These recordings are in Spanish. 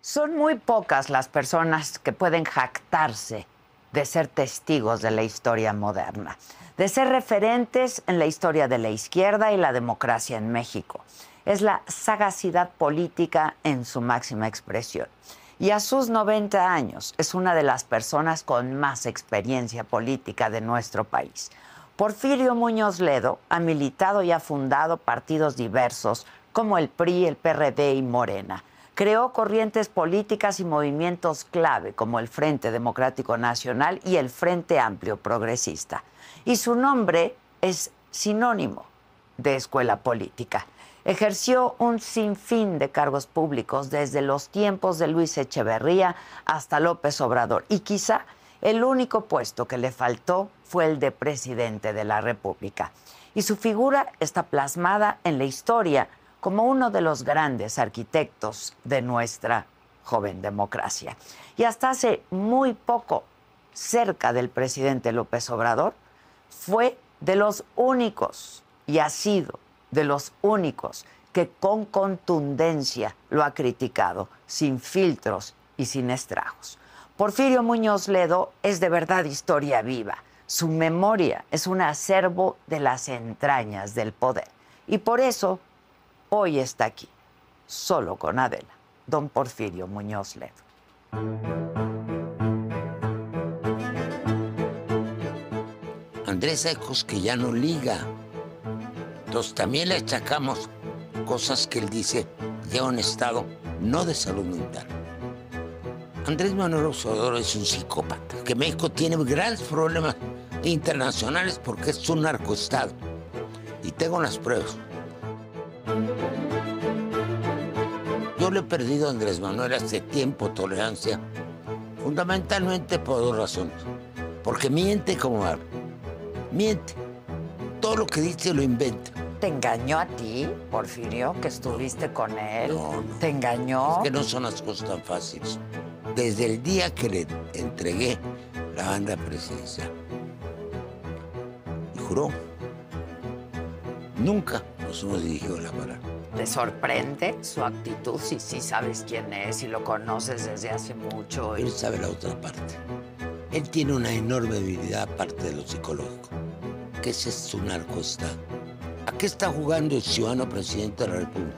Son muy pocas las personas que pueden jactarse de ser testigos de la historia moderna, de ser referentes en la historia de la izquierda y la democracia en México. Es la sagacidad política en su máxima expresión. Y a sus 90 años es una de las personas con más experiencia política de nuestro país. Porfirio Muñoz Ledo ha militado y ha fundado partidos diversos como el PRI, el PRD y Morena. Creó corrientes políticas y movimientos clave como el Frente Democrático Nacional y el Frente Amplio Progresista. Y su nombre es sinónimo de escuela política. Ejerció un sinfín de cargos públicos desde los tiempos de Luis Echeverría hasta López Obrador y quizá el único puesto que le faltó fue el de presidente de la República. Y su figura está plasmada en la historia como uno de los grandes arquitectos de nuestra joven democracia. Y hasta hace muy poco, cerca del presidente López Obrador, fue de los únicos y ha sido de los únicos que con contundencia lo ha criticado, sin filtros y sin estragos. Porfirio Muñoz Ledo es de verdad historia viva. Su memoria es un acervo de las entrañas del poder. Y por eso hoy está aquí, solo con Adela, don Porfirio Muñoz Ledo. Andrés Ecos que ya no liga. Entonces también le achacamos cosas que él dice de un estado no de salud mental. Andrés Manuel Obrador es un psicópata, que México tiene grandes problemas internacionales porque es un narcoestado. Y tengo las pruebas. Yo le he perdido a Andrés Manuel hace tiempo tolerancia, fundamentalmente por dos razones. Porque miente como habla. Miente. Todo lo que dice lo inventa. ¿Te engañó a ti, Porfirio, que estuviste con él? No, no. ¿Te engañó? Es que no son las cosas tan fáciles. Desde el día que le entregué la banda presidencial, y juró, nunca nos hemos dirigido la palabra. ¿Te sorprende su actitud si sí sabes quién es y lo conoces desde hace mucho? y- Él sabe la otra parte. Él tiene una enorme habilidad aparte de lo psicológico, que ese es su narcoestado. ¿A qué está jugando el ciudadano presidente de la República?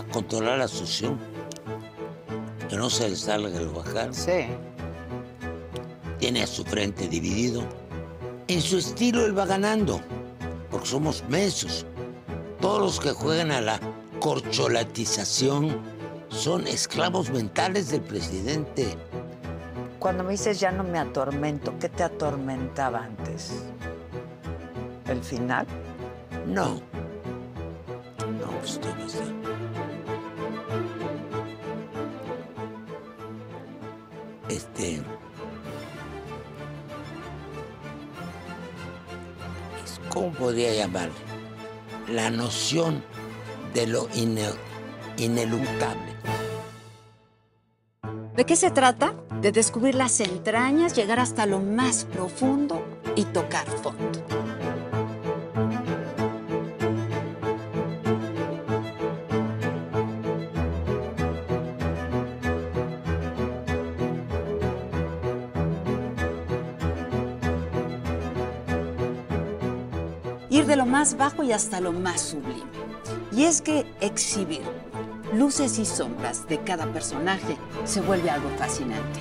A controlar la asociación. Que no se le salga el bajar. Sí. Tiene a su frente dividido. En su estilo él va ganando, porque somos mesos. Todos los que juegan a la corcholatización son esclavos mentales del presidente. Cuando me dices ya no me atormento, ¿qué te atormentaba antes? ¿El final? No. No, pues todo está. Este. es- ¿Cómo podría llamarle? La noción de lo ine- ineluctable. ¿De qué se trata? De descubrir las entrañas, llegar hasta lo más profundo y tocar fondo. Ir de lo más bajo y hasta lo más sublime. Y es que exhibir luces y sombras de cada personaje se vuelve algo fascinante.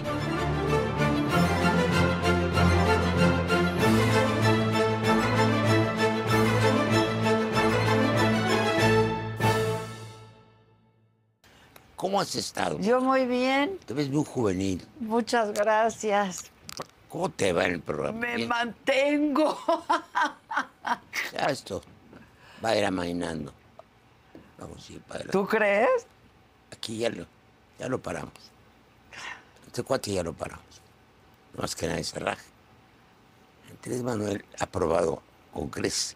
¿Cómo has estado? Yo muy bien, Te ves muy juvenil. muchas gracias. ¿Cómo te va en el programa? Me Bien. mantengo. Ya esto va a ir amainando. Vamos a ir para adelante. ¿Tú crees? Aquí ya lo, ya lo paramos. Este cuate ya lo paramos. No más que nadie se raje. Andrés Manuel ha probado con creces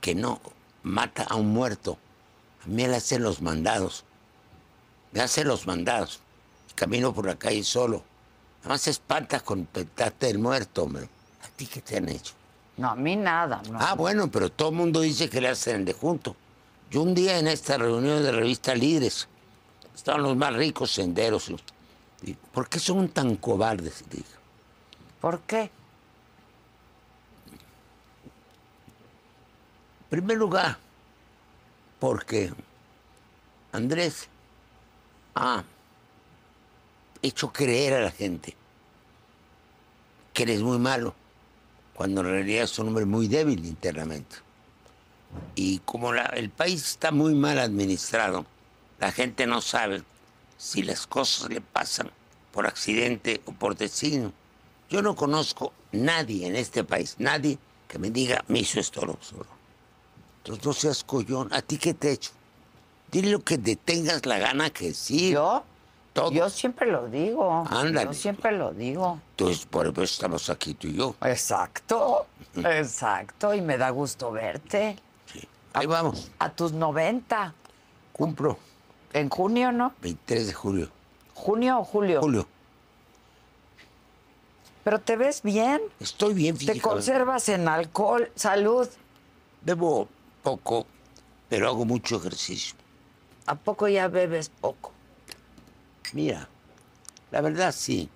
que no mata a un muerto. A mí él hace los mandados. Me hace los mandados. Camino por la calle solo. Además se espanta con el petate del muerto, hombre. ¿A ti qué te han hecho? No, a mí nada. No. Ah, bueno, pero todo el mundo dice que le hacen de junto. Yo un día en esta reunión de revista Líderes estaban los más ricos senderos. Y, ¿Por qué son tan cobardes? Dije. ¿Por qué? En primer lugar, porque Andrés ha hecho creer a la gente que eres muy malo, cuando en realidad es un hombre muy débil internamente. Y como la- el país está muy mal administrado, la gente no sabe si las cosas le pasan por accidente o por designio. Yo no conozco nadie en este país, nadie que me diga, me hizo esto lo solo. Entonces no seas collón. ¿A ti qué te he hecho? Dile lo que te tengas la gana que sí. ¿Yo? Yo siempre lo digo. Ándale. Yo siempre lo digo. Entonces, por eso estamos aquí tú y yo. Exacto. Exacto. Y me da gusto verte. Sí. Ahí vamos. A tus 90. Cumplo. En junio, ¿no? 23 de julio. ¿Junio o julio? Julio. Pero te ves bien. Estoy bien Te físicamente. conservas en alcohol. Salud. Bebo poco, pero hago mucho ejercicio. ¿A poco ya bebes poco? Mira, la verdad sí.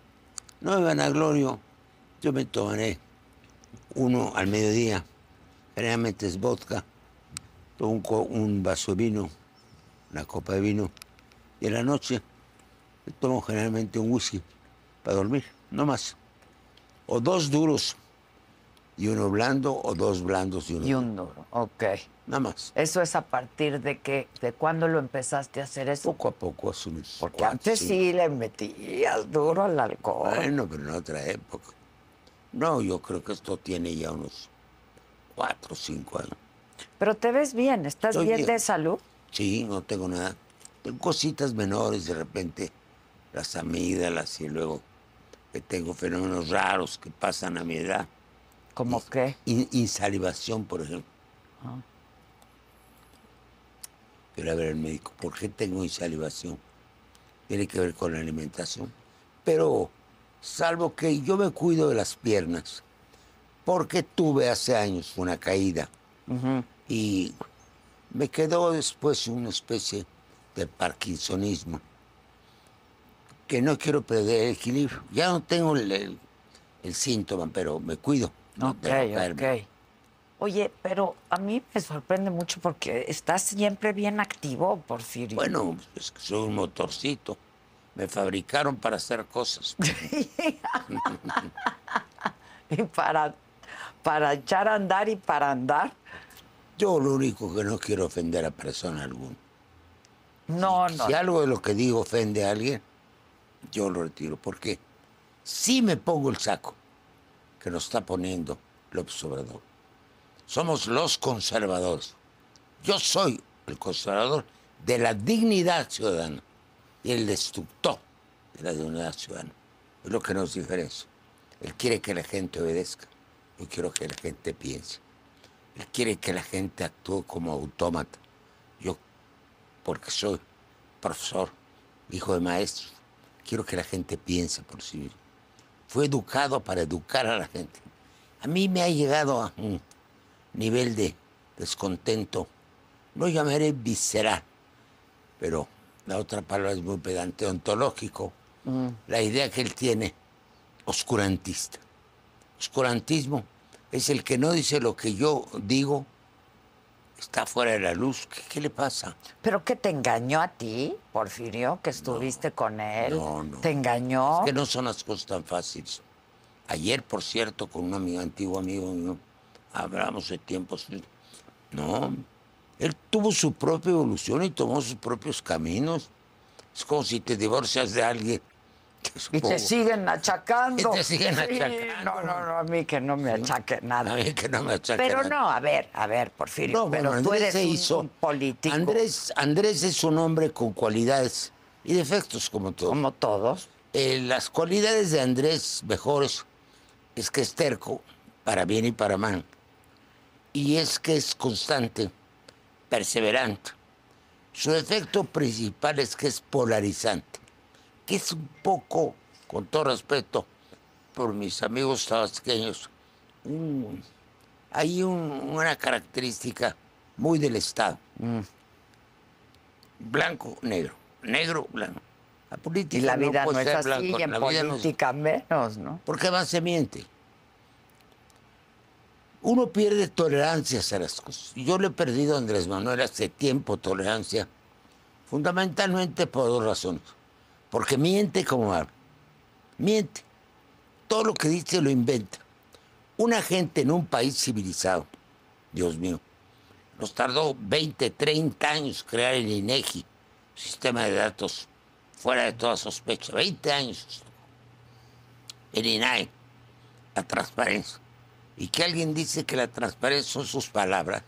No me vanaglorio. Yo me tomaré uno al mediodía. Generalmente es vodka. Un, un vaso de vino, una copa de vino. Y en la noche tomo generalmente un whisky para dormir, no más. O dos duros y uno blando, o dos blandos y uno Y un duro. Ok. Nada más. Eso es a partir de que, de cuándo lo empezaste a hacer eso. Poco a poco asumir. Porque antes sí le metías duro al alcohol. Bueno, pero en otra época. No, yo creo que esto tiene ya unos cuatro o cinco años. Pero te ves bien, ¿estás bien, bien. de salud? Sí, no tengo nada. Tengo cositas menores, de repente las amígdalas y luego que tengo fenómenos raros que pasan a mi edad. ¿Cómo qué? In- insalivación, por ejemplo. Ah. Quiero ver al médico. ¿Por qué tengo insalivación? Tiene que ver con la alimentación. Pero, salvo que yo me cuido de las piernas, porque tuve hace años una caída y me quedó después una especie de parkinsonismo, que no quiero perder el equilibrio. Ya no tengo el, el- el síntoma, pero me cuido. Ok, ok. Oye, pero a mí me sorprende mucho porque estás siempre bien activo, Porfirio. Bueno, es que soy un motorcito. Me fabricaron para hacer cosas. Y para, para echar a andar y para andar. Yo lo único que no quiero ofender a persona alguna. No, no. Si algo de lo que digo ofende a alguien, yo lo retiro. Porque si me pongo el saco que nos está poniendo López Obrador. Somos los conservadores. Yo soy el conservador de la dignidad ciudadana y el destructor de la dignidad ciudadana. Es lo que nos diferencia. Él quiere que la gente obedezca. Yo quiero que la gente piense. Él quiere que la gente actúe como autómata. Yo porque soy profesor, hijo de maestro. Quiero que la gente piense por sí misma. Fue educado para educar a la gente. A mí me ha llegado a nivel de descontento, no llamaré visceral, pero la otra palabra es muy pedante, ontológico. La idea que él tiene, oscurantista. Oscurantismo es el que no dice lo que yo digo, está fuera de la luz. ¿Qué, qué le pasa? ¿Pero qué te engañó a ti, Porfirio, que estuviste con él? no, no. ¿Te engañó? Es que no son las cosas tan fáciles. Ayer, por cierto, con un amigo, antiguo amigo mío, hablamos de tiempos. No, él tuvo su propia evolución y tomó sus propios caminos. Es como si te divorcias de alguien. Y te siguen achacando. Y te siguen Sí, achacando. No, no, no, a mí que no me achaque nada. A mí que no me achaque Pero nada. no, a ver, a ver, Porfirio, No, pero bueno, tú Andrés eres se un, hizo- un político. Andrés, Andrés es un hombre con cualidades y defectos como todos. Como todos. Eh, las cualidades de Andrés mejores es que es terco, para bien y para mal. Y es que es constante, perseverante. Su defecto principal es que es polarizante, que es un poco, con todo respeto, por mis amigos tabasqueños, un- hay un- una característica muy del Estado. Blanco, negro. negro, blanco. La política Y la vida no, puede es ser así, blanco, y en la vida no es- política menos, ¿no? ¿Por qué más se miente? Uno pierde tolerancia a las cosas. Yo le he perdido a Andrés Manuel hace tiempo tolerancia, fundamentalmente por dos razones. Porque miente como habla. Miente. Todo lo que dice lo inventa. Una gente en un país civilizado, Dios mío, nos tardó 20, 30 años crear el INEGI, sistema de datos fuera de toda sospecha. 20 años el INAE, la transparencia. Y que alguien dice que la transparencia son sus palabras,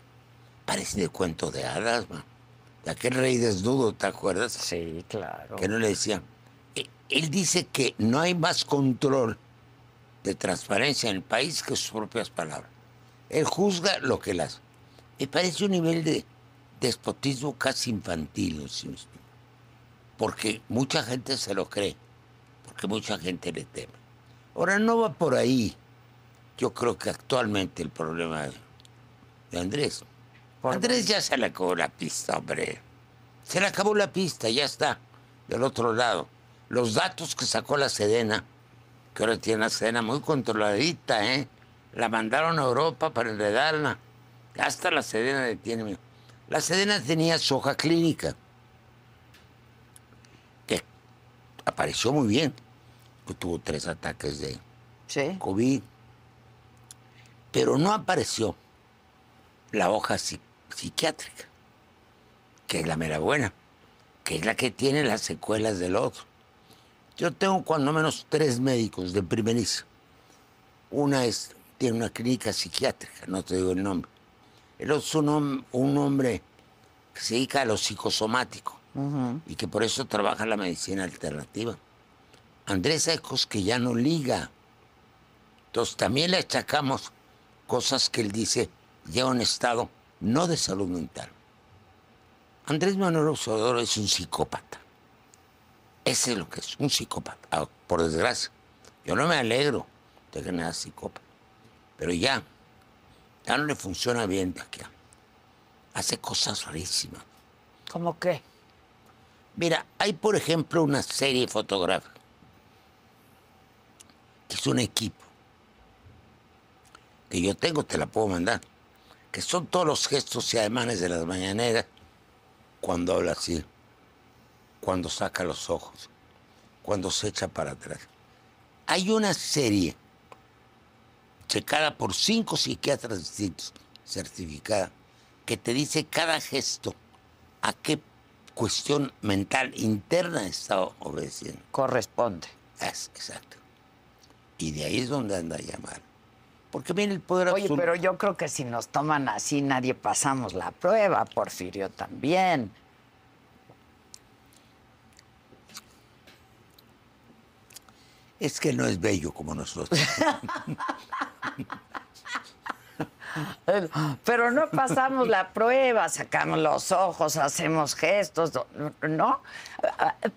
parece de cuento de hadas, man. De aquel rey desnudo, ¿te acuerdas? Sí, claro. Que no le decían. E- Él dice que no hay más control de transparencia en el país que sus propias palabras. Él juzga lo que hace. Me parece un nivel de despotismo casi infantil, ¿no? ¿Sí porque mucha gente se lo cree, porque mucha gente le teme. Ahora no va por ahí. Yo creo que actualmente el problema de, Andrés. Andrés ya se le acabó la pista, hombre. Se le acabó la pista, ya está. Del otro lado. Los datos que sacó la Sedena, que ahora tiene la Sedena muy controladita, ¿eh? La mandaron a Europa para enredarla. Hasta la Sedena detiene. La Sedena tenía su hoja clínica, que apareció muy bien, que tuvo tres ataques de Sí. COVID, pero no apareció la hoja psi- psiquiátrica, que es la mera buena, que es la que tiene las secuelas del otro. Yo tengo cuando menos tres médicos de primeriza. Una es, tiene una clínica psiquiátrica, no te digo el nombre. El otro es un, hom- un hombre que se dedica a lo psicosomático y que por eso trabaja la medicina alternativa. Andrés Ecos que ya no liga. Entonces también le achacamos cosas que él dice lleva un estado no de salud mental. Andrés Manuel Obrador es un psicópata. Ese es lo que es, un psicópata. Ah, Por desgracia, yo no me alegro de que nada psicópata. Pero ya, ya no le funciona bien de aquí. Hace cosas rarísimas. ¿Cómo qué? Mira, hay por ejemplo una serie fotográfica que es un equipo que yo tengo, te la puedo mandar, que son todos los gestos y ademanes de las mañaneras cuando habla así, cuando saca los ojos, cuando se echa para atrás. Hay una serie checada por cinco psiquiatras distintos, certificada, que te dice cada gesto a qué cuestión mental interna está obedeciendo. Corresponde. Es, exacto. Y de ahí es donde anda a llamar. Porque viene el poder Oye, absoluto. pero yo creo que si nos toman así, nadie pasamos la prueba. Porfirio también. Es que no es bello como nosotros. Pero no pasamos la prueba, sacamos los ojos, hacemos gestos, ¿no?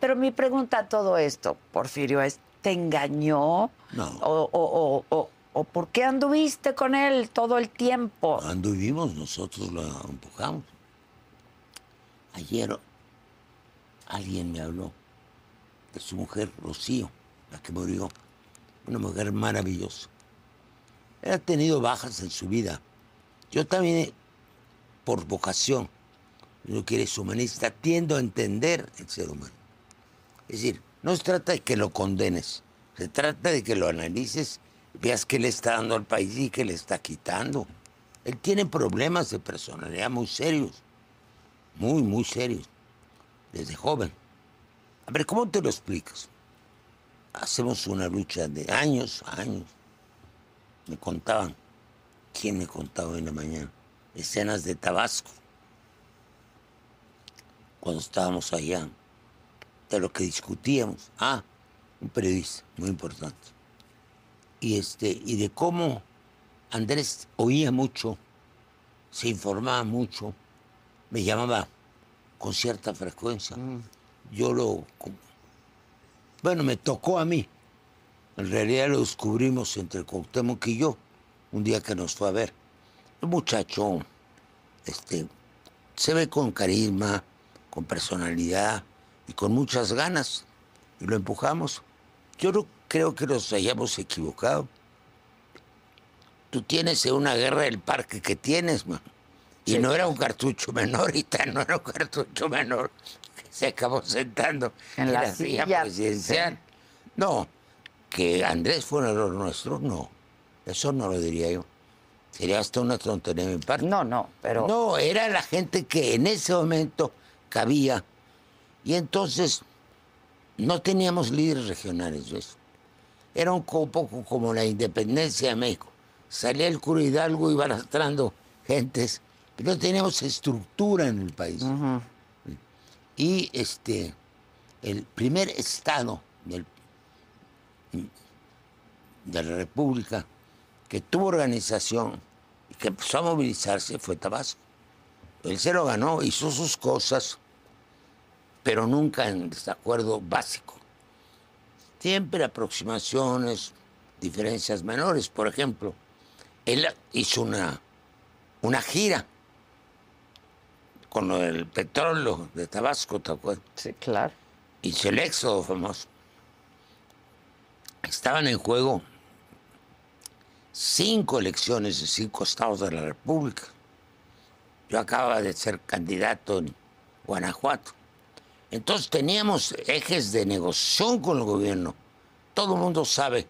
Pero mi pregunta a todo esto, Porfirio, es, ¿te engañó? No. ¿O, o- o- o- por qué anduviste con él todo el tiempo? Anduvimos, nosotros lo empujamos. Ayer alguien me habló de su mujer, Rocío, la que murió. Una mujer maravillosa. Él ha tenido bajas en su vida. Yo también, por vocación, uno que eres humanista, tiendo a entender el ser humano. Es decir, no se trata de que lo condenes, se trata de que lo analices, veas qué le está dando al país y qué le está quitando. Él tiene problemas de personalidad muy serios, muy, muy serios, desde joven. A ver, ¿cómo te lo explicas? Hacemos una lucha de años, años. Me contaban, ¿quién me contaba en la mañana? Escenas de Tabasco, cuando estábamos allá, de lo que discutíamos. Ah, un periodista muy importante. Y, este, y de cómo Andrés oía mucho, se informaba mucho, me llamaba con cierta frecuencia. Yo lo... Bueno, me tocó a mí. En realidad lo descubrimos entre Cuauhtémoc y yo, un día que nos fue a ver. El muchacho, este, se ve con carisma, con personalidad, y con muchas ganas y lo empujamos. Yo no creo que nos hayamos equivocado. Tú tienes una guerra del parque que tienes, man. Y no era un cartucho menor, y tal, no era un cartucho menor. Se acabó sentando en, la, silla, presidencial. No, que Andrés fue un error nuestro, no. Eso no lo diría yo. Sería hasta una tontería de mi parte. No, no, pero. No, era la gente que en ese momento cabía. Y entonces no teníamos líderes regionales, ¿ves? Era un poco como la independencia de México. Salía el cura Hidalgo, iba arrastrando gentes, pero no teníamos estructura en el país. Y este, el primer estado del, de la República que tuvo organización y que empezó a movilizarse fue Tabasco. Él se lo ganó, hizo sus cosas, pero nunca en desacuerdo básico. Siempre aproximaciones, diferencias menores. Por ejemplo, él hizo una, una gira con el petróleo de Tabasco, ¿te acuerdas? Sí, claro. Hizo el éxodo famoso. Estaban en juego cinco elecciones de cinco estados de la República. Yo acababa de ser candidato en Guanajuato. Entonces teníamos ejes de negociación con el gobierno. Todo el mundo sabe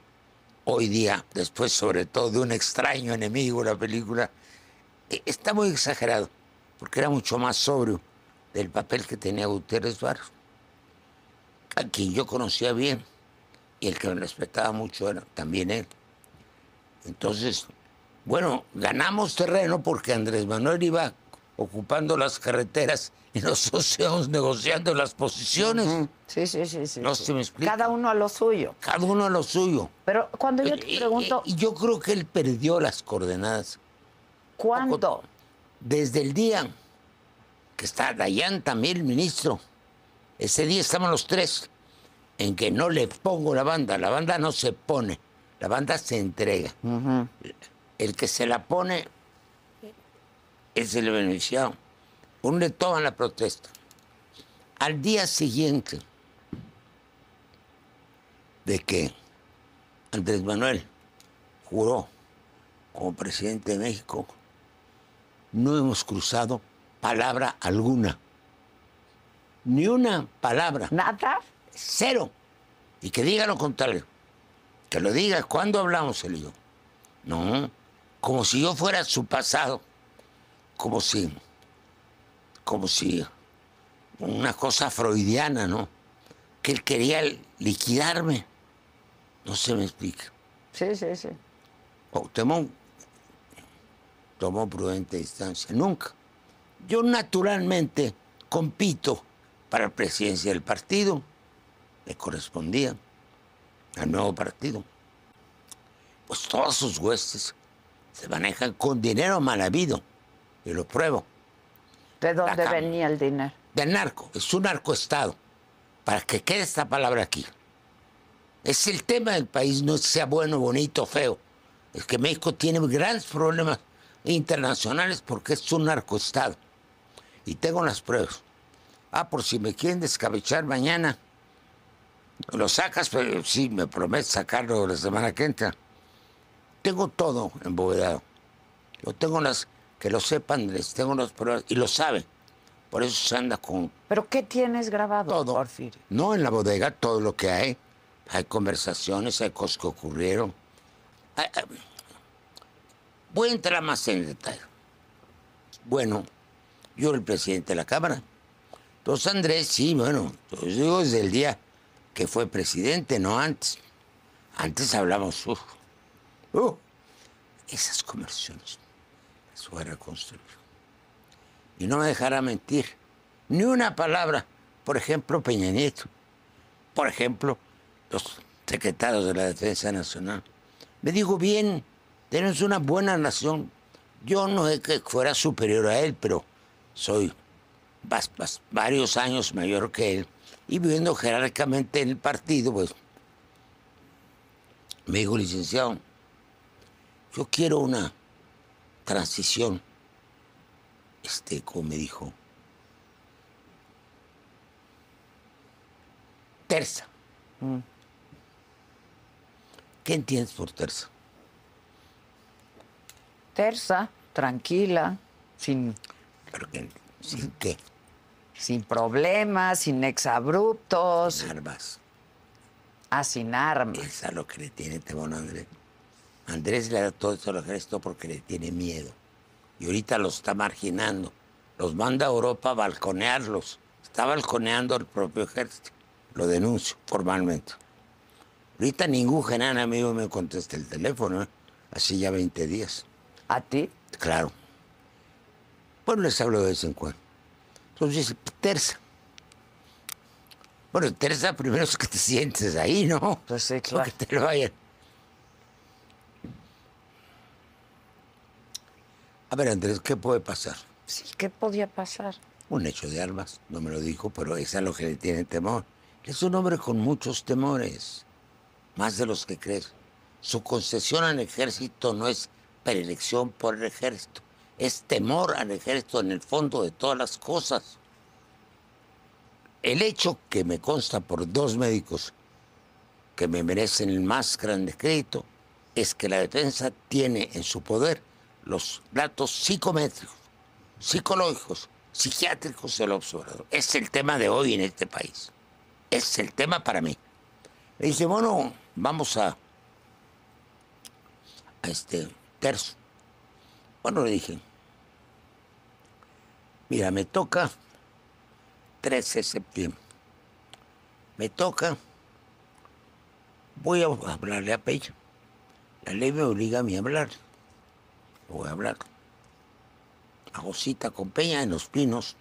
hoy día, después sobre todo de un extraño enemigo, la película, e, está muy exagerado, porque era mucho más sobrio del papel que tenía Gutiérrez Barros, a quien yo conocía bien y el que me respetaba mucho era también él. Entonces, bueno, ganamos terreno porque Andrés Manuel iba ocupando las carreteras y nosotros negociando las posiciones. Sí, sí, sí, sí. No se me explica. Cada uno a lo suyo. Cada uno a lo suyo. Pero cuando yo te pregunto... Y, yo creo que él perdió las coordenadas. ¿Cuándo? Desde el día que está Dayan también, el ministro. Ese día estamos los tres en que no le pongo la banda. La banda no se pone. La banda se entrega. El que se la pone es el beneficiado. Uno le toman la protesta. Al día siguiente de que Andrés Manuel juró como presidente de México, no hemos cruzado palabra alguna. Ni una palabra. ¿Nada? Cero. Y que diga lo contrario. Que lo diga. ¿Cuándo hablamos él y yo? No. Como si yo fuera su pasado como si, como si una cosa freudiana, ¿no? Que él quería liquidarme. No se me explica. Sí, sí, sí. Octemón tomó prudente distancia. Nunca. Yo naturalmente compito para la presidencia del partido. Le correspondía al nuevo partido. Pues todos sus huestes se manejan con dinero mal habido y lo pruebo. ¿De dónde venía el dinero? Del narco, es un narcoestado. Para que quede esta palabra aquí. Es el tema del país, no sea bueno, bonito, feo. Es que México tiene grandes problemas internacionales porque es un narcoestado. Y tengo las pruebas. Ah, por si me quieren descabechar mañana, lo sacas, pero sí, me prometo sacarlo la semana que entra. Tengo todo embovedado. Yo tengo las que lo sepan, les tengo las pruebas y lo saben. Por eso se anda con. ¿Pero qué tienes grabado, todo. No, en la bodega todo lo que hay. Hay conversaciones, hay cosas que ocurrieron. Voy a entrar más en detalle. Bueno, yo era el presidente de la Cámara. Entonces Andrés, sí, bueno, yo digo desde el día que fue presidente, no antes. Antes hablamos, uh, esas conversaciones fue reconstruir. Y no me dejará mentir, ni una palabra, por ejemplo, Peña Nieto, por ejemplo, los secretarios de la Defensa Nacional. Me digo, bien, tenemos una buena nación. Yo no es que fuera superior a él, pero soy varios años mayor que él. Y viviendo jerárquicamente en el partido, pues, me dijo, licenciado, yo quiero una transición, este, como me dijo, tersa. Mm. ¿Qué entiendes por tersa? Tersa, tranquila, sin, Pero que, ¿Sin qué? sin problemas, sin exabruptos, Armas. ah, sin armas. Es a lo que le tiene temor Andrés. Andrés le da todo eso al ejército porque le tiene miedo. Y ahorita los está marginando. Los manda a Europa a balconearlos. Está balconeando al propio ejército. Lo denuncio formalmente. Ahorita ningún general amigo me contesta el teléfono. ¿eh? Así ya 20 días. ¿A ti? Claro. Bueno, les hablo de vez en cuando. Entonces, terza. Bueno, terza primero es que te sientes ahí, ¿no? Pues sí, No claro. que te lo vayan. A ver, Andrés, ¿qué puede pasar? Sí, ¿qué podía pasar? Un hecho de armas, no me lo dijo, pero es a lo que le tiene temor. Es un hombre con muchos temores, más de los que crees. Su concesión al ejército no es predilección por el ejército, es temor al ejército en el fondo de todas las cosas. El hecho que me consta por dos médicos que me merecen el más grande crédito es que la defensa tiene en su poder los datos psicométricos, psicológicos, psiquiátricos del observador. Es el tema de hoy en este país. Es el tema para mí. Le dije, bueno, vamos a, este tercio. Bueno, le dije, mira, me toca 13 de septiembre. Me toca, voy a hablarle a Peña. La ley me obliga a mí a hablar. Voy a hablar. Hago cita con Peña en Los Pinos,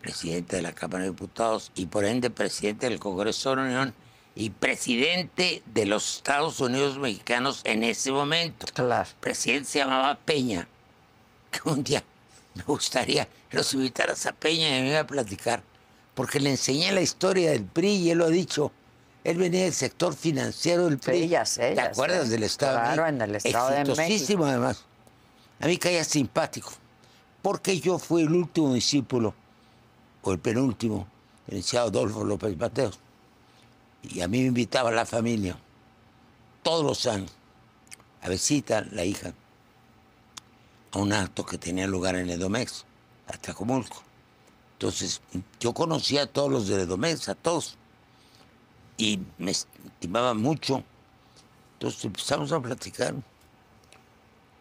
presidente de la Cámara de Diputados y por ende presidente del Congreso de la Unión y presidente de los Estados Unidos mexicanos en ese momento. Claro. El presidente se llamaba Peña. Que un día me gustaría que los invitaras a Peña y me iba a platicar, porque le enseñé la historia del PRI y él lo ha dicho. Él venía del sector financiero del PRI. Sí, ya sé, ¿Te ya acuerdas sé. del Estado? de Claro, en el Estado de México. Además. A mí caía simpático, porque yo fui el último discípulo, o el penúltimo, del licenciado Adolfo López Mateos. Y a mí me invitaba la familia, todos los años, a visitar la hija, a un acto que tenía lugar en Edomex, Atlacomulco. Entonces, yo conocía a todos los de Edomex, a todos, y me estimaba mucho. Entonces empezamos a platicar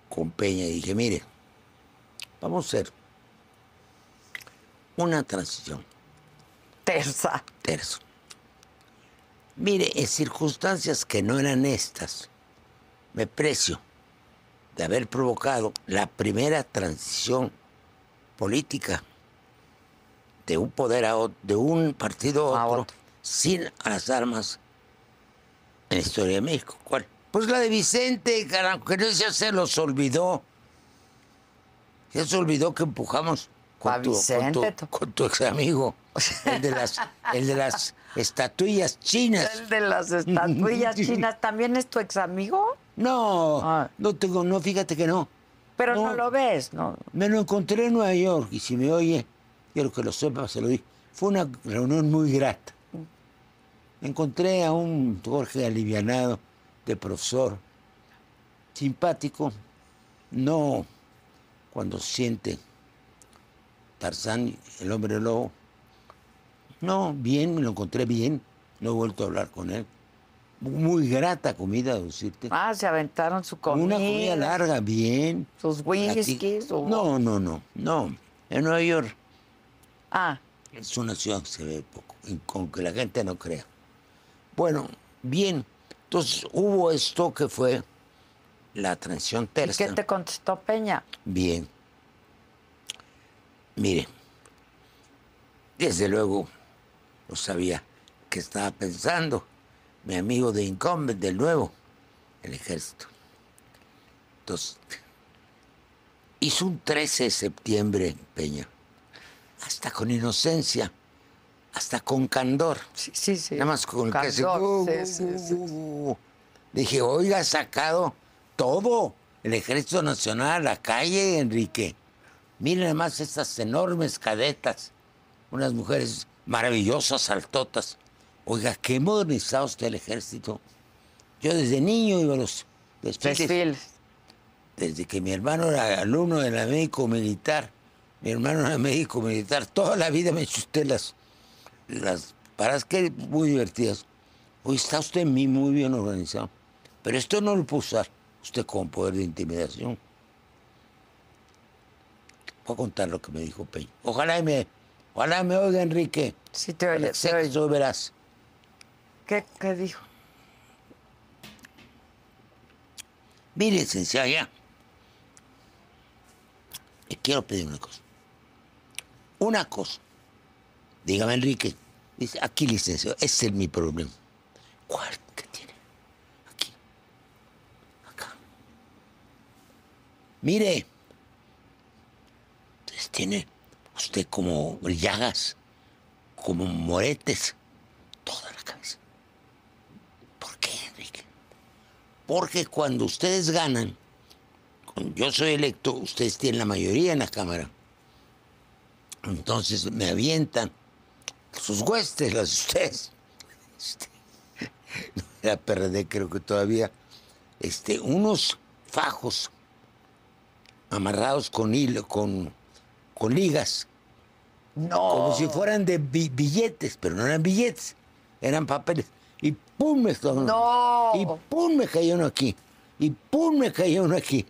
con Peña y dije, mire, vamos a hacer una transición Tersa. terzo. Mire, en circunstancias que no eran estas, me precio de haber provocado la primera transición política de un poder a otro, de un partido a A otro, otro. Sin las armas en la historia de México. ¿Cuál? Pues la de Vicente, carajo, que no ya se los olvidó. Ya se olvidó que empujamos ¿A con tu, con, tu, con tu ex amigo, el de las, el de las estatuillas chinas. El de las estatuillas chinas también es tu ex amigo, No, Ah. no tengo, no, fíjate que no. pero no, No. lo ves, ¿no? Me lo encontré en Nueva York y si me oye, quiero que lo sepa, se lo dije. Fue una reunión muy grata. Encontré a un Jorge alivianado de profesor, simpático, no cuando siente Tarzán, el hombre lobo. No, bien, me lo encontré bien, no he vuelto a hablar con él. Muy grata comida, decirte. Ah, se aventaron su comida. Una comida larga, bien. Sus whiskies. o- No, no, no, no. En Nueva York Ah, es una ciudad que se ve poco, con que la gente no crea. Bueno, bien. Entonces hubo esto que fue la transición ¿y tersa. qué te contestó Peña? Bien. Mire, desde luego no sabía qué estaba pensando mi amigo de Incumbent, del nuevo, el ejército. Entonces, hizo un 13 de septiembre, Peña, hasta con inocencia, hasta con candor. Sí, sí, sí. Nada más con. Candor, sí, sí, sí. Dije, oiga, ha sacado todo. El Ejército Nacional a la calle, Enrique. Miren además estas enormes cadetas. Unas mujeres maravillosas, altotas. Oiga, qué modernizado está el ejército. Yo desde niño iba a los desfiles. Desfiles. Desde que mi hermano era alumno de la médico militar. Mi hermano era médico militar. Toda la vida me usted las, las paradas que muy divertidas. Hoy está usted muy, muy bien organizado. Pero esto no lo puede usar usted con poder de intimidación. Voy a contar lo que me dijo Peña. Ojalá y me, ojalá me oiga Enrique. Sí, te oye, Sé que soy veraz. ¿Qué, ¿Qué dijo? Mire, licenciado, ya. Le quiero pedir una cosa. Una cosa. Dígame, Enrique. Dice, aquí, licenciado, ese es mi problema. ¿Cuál? ¿Qué tiene? Aquí. Acá. Mire. Entonces tiene usted como llagas, como moretes, toda la cabeza. ¿Por qué, Enrique? Porque cuando ustedes ganan, cuando yo soy electo, ustedes tienen la mayoría en la Cámara. Entonces me avientan sus huestes, las de ustedes. Este, no era PRD, creo que todavía. Este, unos fajos amarrados con hilo, con, con ligas, No. como si fueran de bi- billetes, pero no eran billetes, eran papeles. Y pum, me No. Y pum, me cayó uno aquí. Y pum, me cayó uno aquí.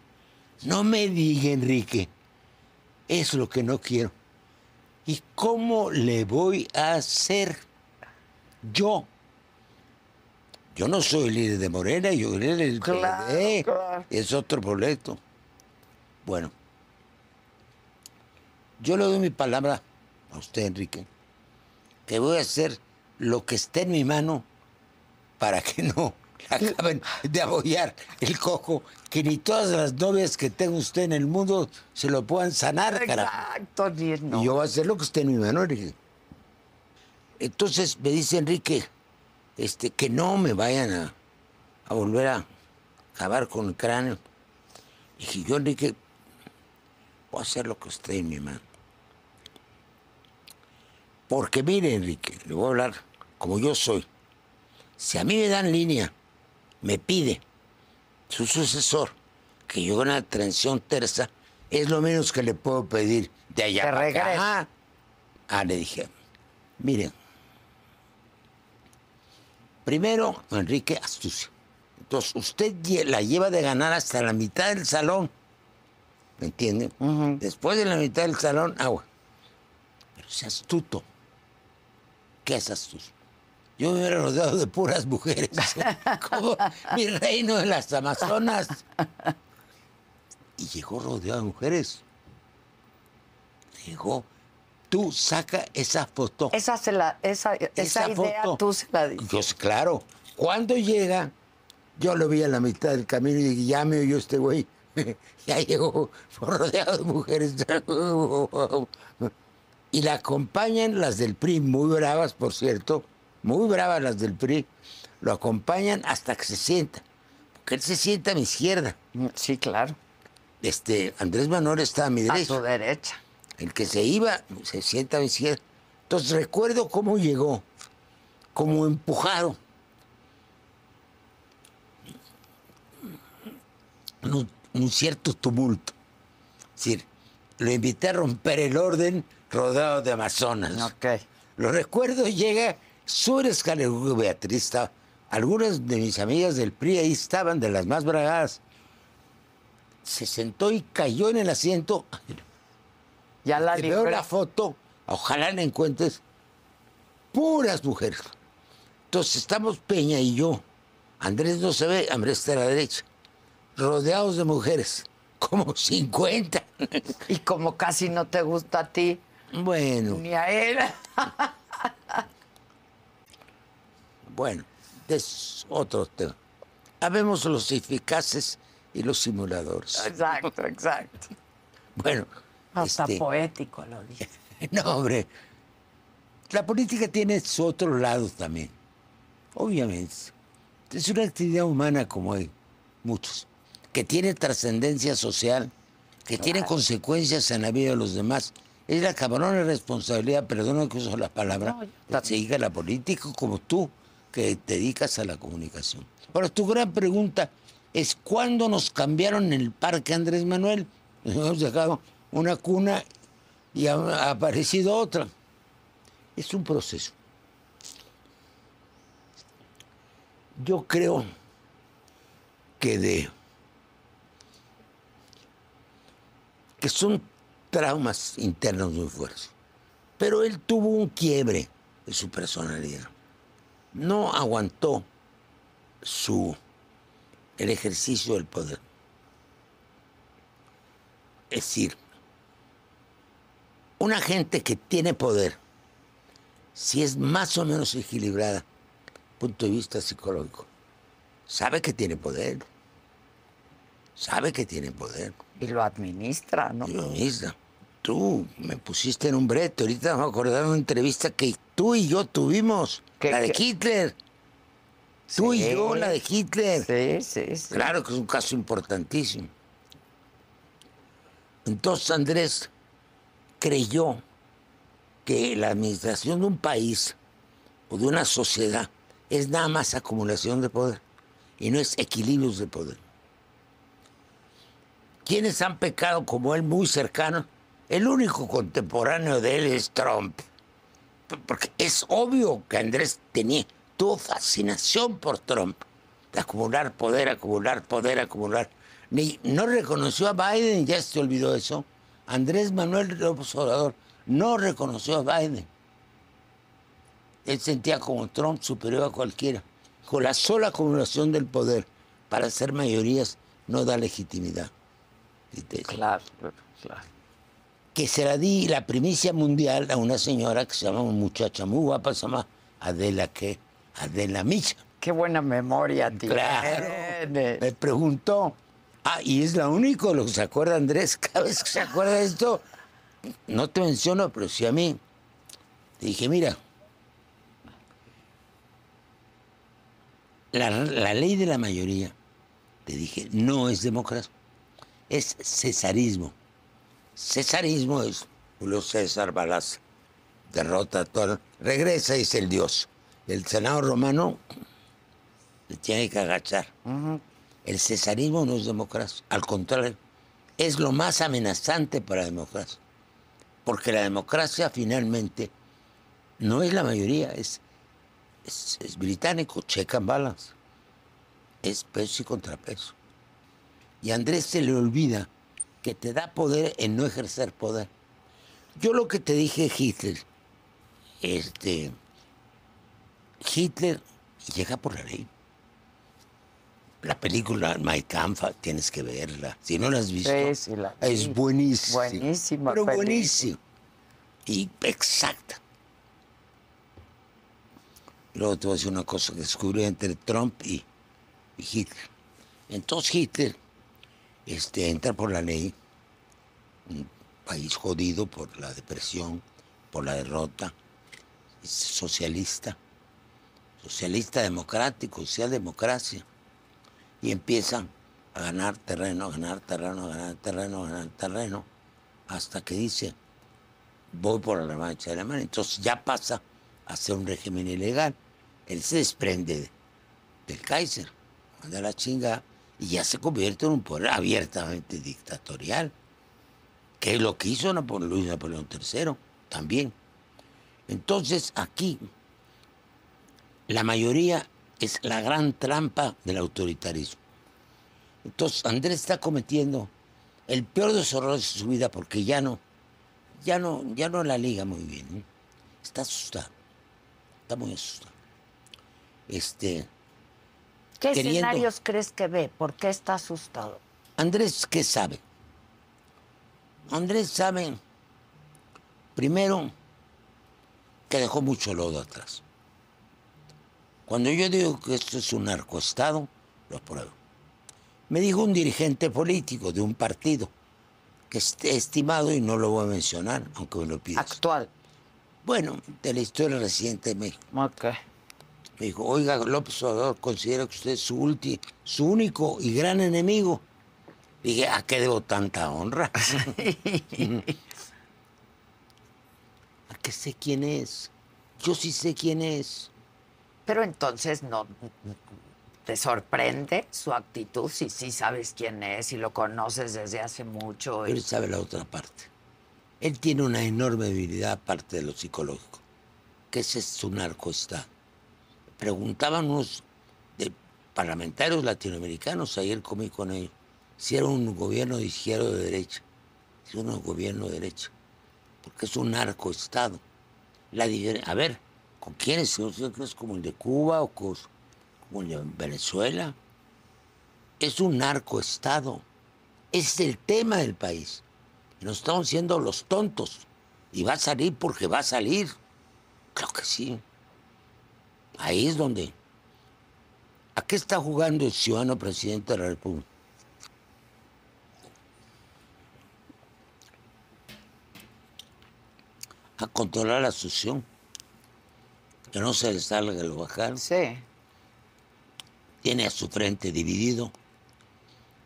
No me diga, Enrique. Es lo que no quiero. ¿Y cómo le voy a hacer yo? Yo no soy líder de Morena, yo soy líder del claro. Es otro boleto. Bueno, yo le doy mi palabra a usted, Enrique, que voy a hacer lo que esté en mi mano para que no le acaben de abollar el cojo, que ni todas las novias que tenga usted en el mundo se lo puedan sanar, carajo. Exacto, no. Y yo voy a hacer lo que esté en mi mano, Enrique. Entonces me dice Enrique, este, que no me vayan a, a volver a acabar con el cráneo. Dije, yo, Enrique, voy a hacer lo que esté en mi mano. Porque mire, Enrique, le voy a hablar como yo soy. Si a mí me dan línea, me pide su sucesor que yo haga una transición tersa, es lo menos que le puedo pedir de allá. Acá. regrese. Ah, le dije, mire, primero, Enrique, astucia. Entonces, usted la lleva de ganar hasta la mitad del salón. ¿Me entiende? Después de la mitad del salón, agua. Pero sea astuto. ¿Qué es astuto? Yo me hubiera rodeado de puras mujeres. Como mi reino de las Amazonas. Y llegó rodeado de mujeres. Llegó. Tú saca esa foto. Esa, se la, esa, esa, idea foto. tú se la. Yo sé, claro. Cuando llega, yo lo vi a la mitad del camino y dije, ya me oyó este güey. ya llegó rodeado de mujeres. y la acompañan las del PRI, muy bravas, por cierto, muy bravas las del PRI. Lo acompañan hasta que se sienta. Porque él se sienta a mi izquierda. Sí, claro. Este, Andrés Manuel está a mi A derecha. su derecha. El que se iba se sienta a mi izquierda. Entonces recuerdo cómo llegó, como empujado. Un, un cierto tumulto. Es decir, lo invité a romper el orden rodeado de amazonas. Ok. Lo recuerdo, llega, la escalera, Beatriz estaba. Algunas de mis amigas del PRI ahí estaban, de las más bragadas. Se sentó y cayó en el asiento. Ya la Te veo la foto, ojalá la encuentres, puras mujeres. Entonces estamos Peña y yo. Andrés no se ve, Andrés está a la derecha. Rodeados de mujeres, como 50. Y como casi no te gusta a ti, Bueno, ni a él. bueno, es otro tema. Habemos los eficaces y los simuladores. exacto, exacto. Bueno, Hasta este, poético lo dije. No, hombre. La política tiene su otro lado también. Obviamente. Es una actividad humana como hay muchos. Que tiene trascendencia social, que tiene consecuencias en la vida de los demás Es la cabrona responsabilidad, perdona que uso la palabra, No, que se dedica a la política como tú, que te dedicas a la comunicación. Ahora, tu gran pregunta es, ¿cuándo nos cambiaron el parque Andrés Manuel? Nos hemos dejado una cuna y ha aparecido otra. Es un proceso. Yo creo que de que son traumas internos muy fuertes. Pero él tuvo un quiebre de su personalidad. No aguantó su el ejercicio del poder. Es decir, una gente que tiene poder, si es más o menos equilibrada, punto de vista psicológico, sabe que tiene poder. Sabe que tiene poder. Y lo administra, ¿no? Yo misma, tú me pusiste en un brete. Ahorita me acordar de una entrevista que tú y yo tuvimos. ¿Qué- la de qué? Hitler. Tú y yo, la de Hitler. Sí, sí, sí. Claro que es un caso importantísimo. Entonces Andrés creyó que la administración de un país o de una sociedad es nada más acumulación de poder y no es equilibrios de poder. ¿Quiénes han pecado como él muy cercano? El único contemporáneo de él es Trump. Porque es obvio que Andrés tenía, tuvo fascinación por Trump. De acumular poder, acumular poder, acumular. Ni, no reconoció a Biden, ya se olvidó eso. Andrés Manuel López Obrador no reconoció a Biden. Él sentía como Trump superior a cualquiera. Con la sola acumulación del poder para hacer mayorías no da legitimidad. Claro, claro. Que se la di la primicia mundial a una señora que se llama, una muchacha muy guapa, se llama Adela, ¿qué? Adela Micha. Qué buena memoria tienes. Claro. Me preguntó, ah, y es la única de lo que se acuerda Andrés, cada vez que se acuerda de esto, no te menciono, pero sí a mí. Le dije, mira, la, la ley de la mayoría, te dije, no es democracia, es cesarismo. Cesarismo es Julio César Balas, derrota a todo, regresa y es el dios. El Senado romano le tiene que agachar. El cesarismo no es democracia, al contrario, es lo más amenazante para la democracia. Porque la democracia finalmente no es la mayoría, es, es, es británico, check and balance. Es peso y contrapeso. Y a Andrés se le olvida que te da poder en no ejercer poder. Yo lo que te dije Hitler, este, Hitler llega por la ley. La película My Kampf, tienes que verla. Si no la has visto, Sí, sí, la es buenísima. Buenísima Pero película. buenísima. Y exacta. Luego te voy a decir una cosa que descubrí entre Trump y, y Hitler. Entonces Hitler este, entra por la ley, un país jodido por la depresión, por la derrota, socialista, socialista democrático, socialdemocracia, y empieza a ganar terreno, a ganar terreno, a ganar terreno, a ganar terreno, hasta que dice, voy por la revancha de Alemania. Entonces ya pasa a ser un régimen ilegal. Él se desprende de- del Kaiser, manda la chinga y ya se convierte en un poder abiertamente dictatorial, que es lo que hizo Napoleón, Luis Napoleón III también. Entonces aquí la mayoría es la gran trampa del autoritarismo. Entonces Andrés está cometiendo el peor de de su vida porque ya no, ya no, ya no la liga muy bien. ¿eh? Está asustado, está muy asustado. Este, ¿Qué queriendo- escenarios crees que ve? ¿Por qué está asustado? Andrés, ¿qué sabe? Andrés sabe, primero, que dejó mucho lodo atrás. Cuando yo digo que esto es un narcoestado, lo pruebo. Me dijo un dirigente político de un partido, que es estimado y no lo voy a mencionar, aunque me lo pidas. Actual. Bueno, de la historia reciente de México. Ok. Me dijo, oiga, López Obrador considera que usted es su, ulti, su único y gran enemigo. Dije, ¿a qué debo tanta honra? ¿A que sé quién es? Yo sí sé quién es. Pero entonces no te sorprende su actitud si sí sabes quién es y lo conoces desde hace mucho. Él sabe la otra parte. Él tiene una enorme debilidad aparte de lo psicológico, que ese es su narcoestado. Preguntaban unos parlamentarios latinoamericanos, ayer comí con ellos, si era un gobierno de izquierda o de derecha. Si era un gobierno de derecha, porque es un narcoestado. La a ver, ¿con quiénes? ¿Es como el de Cuba o como el de Venezuela? Es un narcoestado. Es el tema del país. Nos estamos siendo los tontos. Y va a salir porque va a salir. Creo que sí. Ahí es donde. ¿A qué está jugando el ciudadano presidente de la República? A controlar la sucesión. Que no se le salga el bajar. Sí. Tiene a su frente dividido.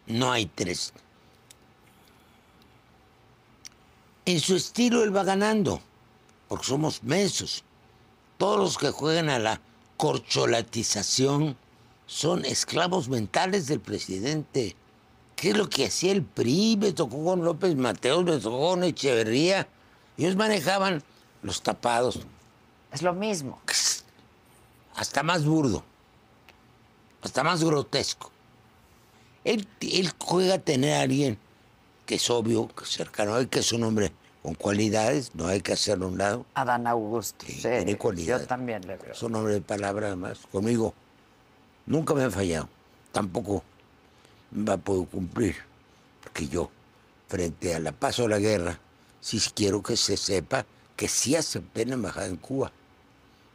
No hay tres En su estilo él va ganando, porque somos mensos. Todos los que juegan a la corcholatización son esclavos mentales del presidente. ¿Qué es lo que hacía el PRI? Me tocó con López Mateos, me tocó con Echeverría. Ellos manejaban los tapados. Es lo mismo. Hasta más burdo. Hasta más grotesco. Él, él juega a tener a alguien que es obvio, que cercano a que es un hombre con cualidades, no hay que hacerlo a un lado. Adán Augusto, sí, tiene cualidades. Yo también le veo. Es un hombre de palabra, además. Conmigo nunca me ha fallado. Tampoco va a poder cumplir. Porque yo, frente a la paz o la guerra, sí quiero que se sepa que sí hace pena embajada en Cuba.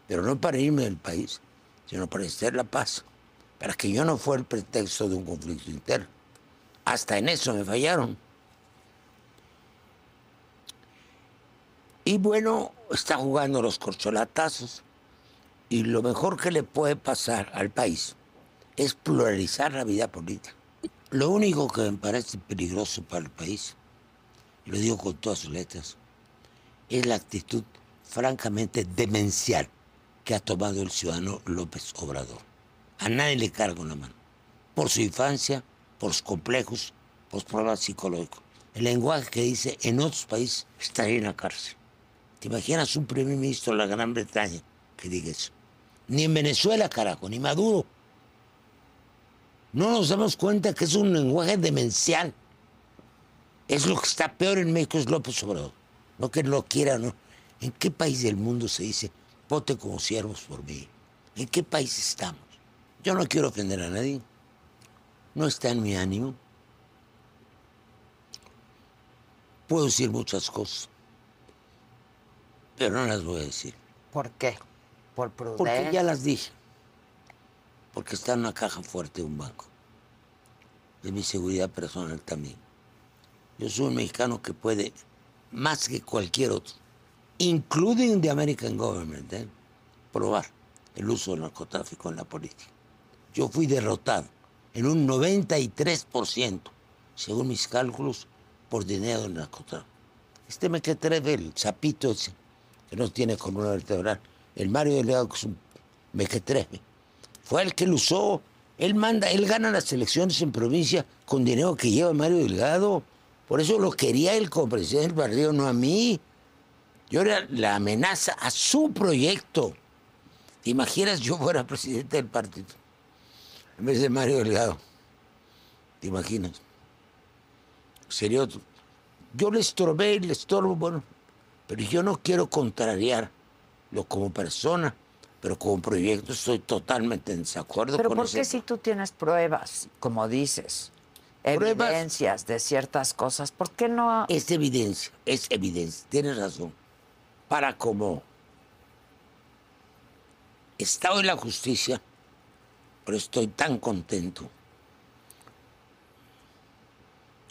Pero no para irme del país, sino para hacer la paz. Para que yo no fuera el pretexto de un conflicto interno. Hasta en eso me fallaron. Y bueno, está jugando los corcholatazos. Y lo mejor que le puede pasar al país es pluralizar la vida política. Lo único que me parece peligroso para el país, y lo digo con todas sus letras, es la actitud francamente demencial que ha tomado el ciudadano López Obrador. A nadie le cargo la mano. Por su infancia, por sus complejos, por sus problemas psicológicos. El lenguaje que dice en otros países estaría en la cárcel. ¿Te imaginas un primer ministro de la Gran Bretaña que diga eso? Ni en Venezuela, carajo, ni Maduro. No nos damos cuenta que es un lenguaje demencial. Es lo que está peor en México, es López Obrador. No que lo quiera, no. ¿En qué país del mundo se dice, vote como siervos por mí? ¿En qué país estamos? Yo no quiero ofender a nadie. No está en mi ánimo. Puedo decir muchas cosas pero no las voy a decir. ¿Por qué? ¿Por prudencia? Porque ya las dije. Porque está en una caja fuerte de un banco. De mi seguridad personal también. Yo soy un mexicano que puede, más que cualquier otro, including the American government, ¿eh? probar el uso del narcotráfico en la política. Yo fui derrotado en un 93%, según mis cálculos, por dinero del narcotráfico. Este me quedé del chapito ese, no tiene columna vertebral. El Mario Delgado, que es un mequetrefe, fue el que lo usó. Él manda, él gana las elecciones en provincia con dinero que lleva Mario Delgado. Por eso lo quería él como presidente del partido, no a mí. Yo era la amenaza a su proyecto. ¿Te imaginas yo fuera presidente del partido? En vez de Mario Delgado. ¿Te imaginas? Sería otro. Yo le estorbé, le estorbo, bueno, pero yo no quiero contrariarlo como persona, pero como proyecto estoy totalmente en desacuerdo pero con ¿por qué si tú tienes pruebas, como dices, evidencias de ciertas cosas, por qué no...? Es evidencia, es evidencia, tienes razón. Para como está hoy la justicia, pero estoy tan contento.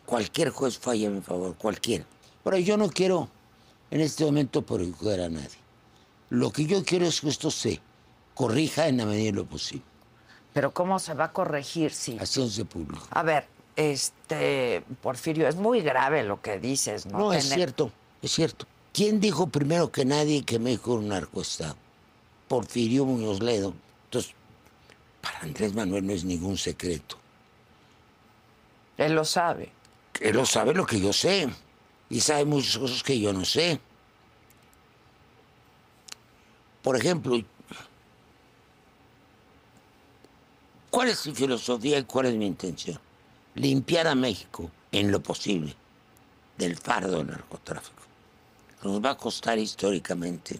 Cualquier juez falla a mi favor, cualquiera. Pero yo no quiero en este momento por ayudar a nadie. Lo que yo quiero es que esto se corrija en la medida de lo posible. Pero ¿cómo se va a corregir si...? Haciéndose público. A ver, este, Porfirio, es muy grave lo que dices, ¿no? No, es cierto, es cierto. ¿Quién dijo primero que nadie que México era un narcoestado? Porfirio Muñoz Ledo. Entonces, para Andrés Manuel no es ningún secreto. Él lo sabe. Él lo sabe lo que yo sé. Y sabe muchas cosas que yo no sé. Por ejemplo, ¿cuál es mi filosofía y cuál es mi intención? Limpiar a México en lo posible del fardo del narcotráfico. Nos va a costar históricamente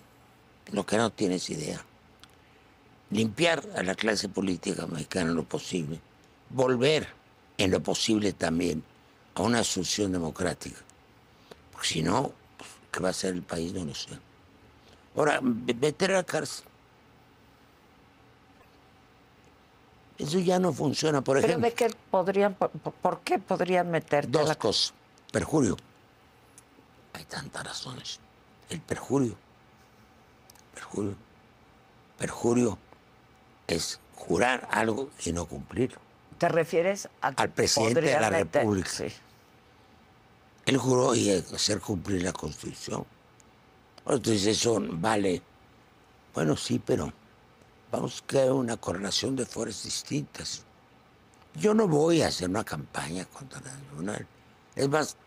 lo que no tienes idea. Limpiar a la clase política mexicana en lo posible. Volver en lo posible también a una asunción democrática. Porque si no, pues, ¿qué va a ser el país? No lo sé. Ahora, meter a la cárcel. Eso ya no funciona, por ¿Pero ejemplo. de qué podrían, por, por qué podrían meterte a Dos la cosas. Perjurio. Hay tantas razones. El perjurio. Perjurio. Perjurio es jurar algo y no cumplirlo. ¿Te refieres a que Al presidente de la meter- República. Sí. Él juró y hacer cumplir la Constitución. Entonces eso vale. Bueno, sí, pero vamos a crear una correlación de fuerzas distintas. Yo no voy a hacer una campaña contra ninguna. Es más,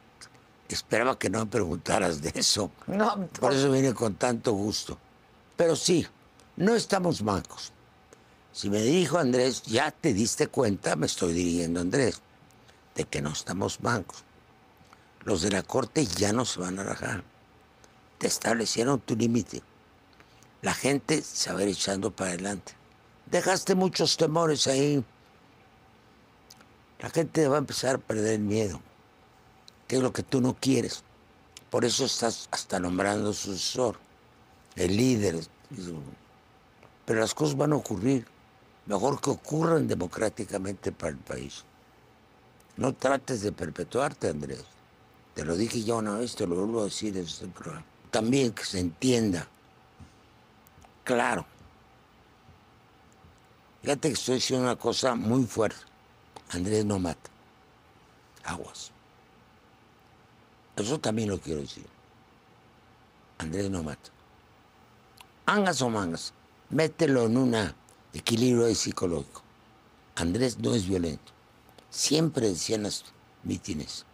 esperaba que no me preguntaras de eso. No, Por eso vine con tanto gusto. Pero sí, no estamos mancos. Si me dirijo a Andrés, ya te diste cuenta, me estoy dirigiendo a Andrés, de que no estamos mancos. Los de la corte ya no se van a rajar. Te establecieron tu límite. La gente se va a ir echando para adelante. Dejaste muchos temores ahí. La gente va a empezar a perder el miedo, que es lo que tú no quieres. Por eso estás hasta nombrando sucesor, el líder. Pero las cosas van a ocurrir. Mejor que ocurran democráticamente para el país. No trates de perpetuarte, Andrés. Te lo dije ya una vez, te lo vuelvo a decir en este programa. También que se entienda. Claro. Fíjate que estoy diciendo una cosa muy fuerte. Andrés no mata. Aguas. Eso también lo quiero decir. Andrés no mata. Angas o mangas, mételo en un equilibrio psicológico. Andrés no es violento. Siempre decían las mítines.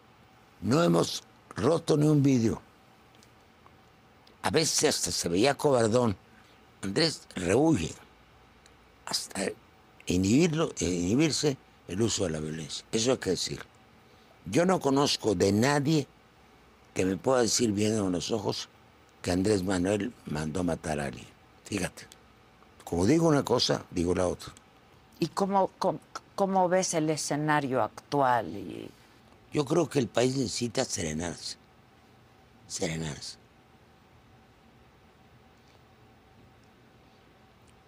No hemos roto ni un vidrio. A veces hasta se veía cobardón. Andrés rehuye hasta inhibirlo, eh, inhibirse el uso de la violencia. Eso hay que decir. Yo no conozco de nadie que me pueda decir bien en los ojos que Andrés Manuel mandó matar a alguien. Fíjate. Como digo una cosa, digo la otra. ¿Y cómo, cómo, ves el escenario actual? Yo creo que el país necesita serenarse. Serenarse.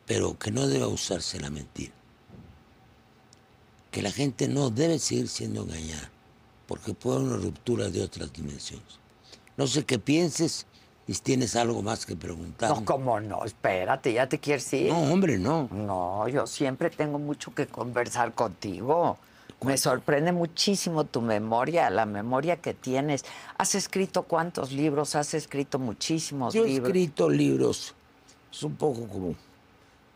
Pero que no debe usarse la mentira. Que la gente no debe seguir siendo engañada. Porque puede haber una ruptura de otras dimensiones. No sé qué pienses y si tienes algo más que preguntar. no, ¿cómo no? Espérate, ya te quieres ir. No, hombre, no. No, yo siempre tengo mucho que conversar contigo. Me sorprende muchísimo tu memoria, la memoria que tienes. ¿Has escrito cuántos libros? Has escrito muchísimos Yo he libros. escrito libros. Es un poco como.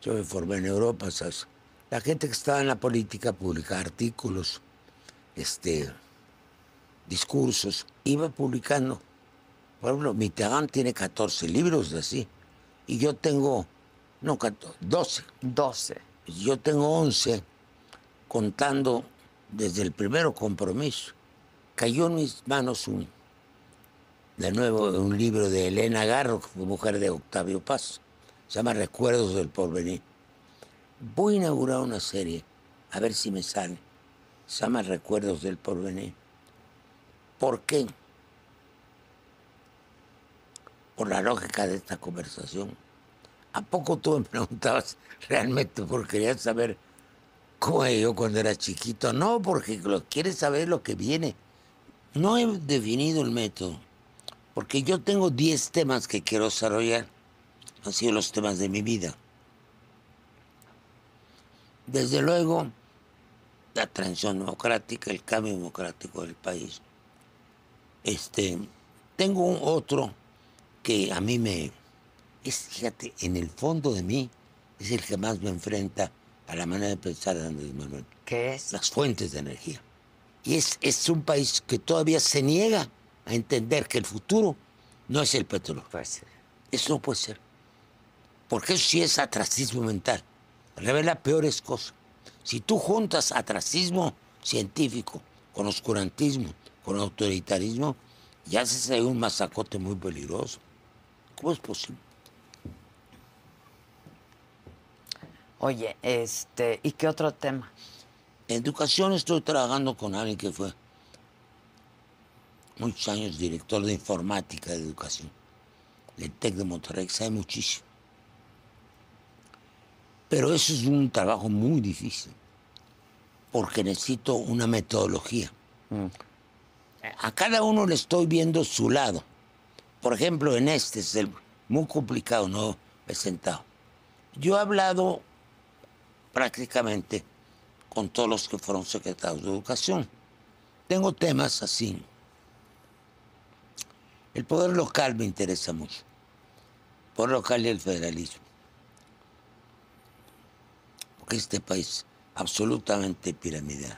Yo me formé en Europa, ¿sabes? La gente que estaba en la política publicaba artículos, este, discursos, iba publicando. Por ejemplo, Mitterrand tiene 14 libros de así. Y yo tengo, no, 14, 12. 12. Yo tengo 11 contando desde el primero compromiso. Cayó en mis manos un, de nuevo, un libro de Elena Garro, mujer de Octavio Paz. Se llama Recuerdos del Porvenir. Voy a inaugurar una serie, a ver si me sale. Se llama Recuerdos del Porvenir. ¿Por qué? Por la lógica de esta conversación. ¿A poco tú me preguntabas realmente porque querías saber cómo era yo cuando era chiquito? No, porque quieres saber lo que viene. No he definido el método, porque yo tengo 10 temas que quiero desarrollar. Han sido los temas de mi vida. Desde luego, la transición democrática, el cambio democrático del país. Este, tengo otro que a mí me... Es, fíjate, en el fondo de mí es el que más me enfrenta a la manera de pensar de Andrés Manuel. ¿Qué es? Las fuentes de energía. Y es, es un país que todavía se niega a entender que el futuro no es el petróleo. Pues Eso no puede ser. Porque eso sí es atracismo mental. Revela peores cosas. Si tú juntas atracismo científico con oscurantismo, con autoritarismo, ya haces ahí un masacote muy peligroso. ¿Cómo es posible? Oye, este, ¿y qué otro tema? Educación estoy trabajando con alguien que fue muchos años director de informática de educación del TEC de Monterrey, sabe muchísimo. Pero eso es un trabajo muy difícil, porque necesito una metodología. A cada uno le estoy viendo su lado. Por ejemplo, en este es el muy complicado, no he sentado. Yo he hablado prácticamente con todos los que fueron secretarios de educación. Tengo temas así. El poder local me interesa mucho. El poder local y el federalismo. Porque este país absolutamente piramidal.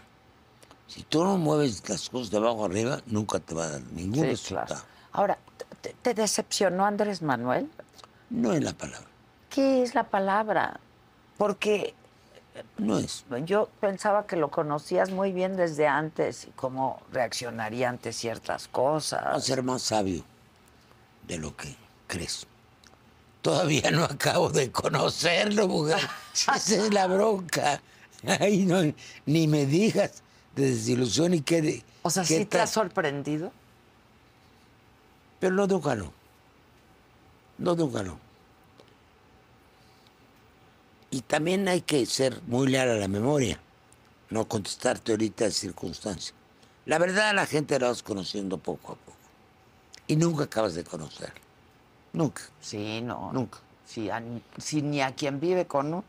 Si tú no mueves las cosas de abajo arriba, nunca te va a dar ningún Sí, resultado. claro. Ahora, ¿te, te decepcionó Andrés Manuel? No es la palabra. ¿Qué es la palabra? Porque No es. yo pensaba que lo conocías muy bien desde antes y cómo reaccionaría ante ciertas Va a cosas. ser más sabio de lo que crees. Todavía no acabo de conocerlo, mujer. Esa es la bronca. Ay, no, ni me digas de desilusión y qué. de- O sea, qué ¿sí te ha sorprendido? Pero no de un jalón. No de un jalón. Y también hay que ser muy leal a la memoria, no contestarte ahorita de circunstancias. La verdad la gente la vas conociendo poco a poco. Y nunca acabas de conocer. Nunca. Sí, no. Nunca. Sí, a- ni a quien vive con uno.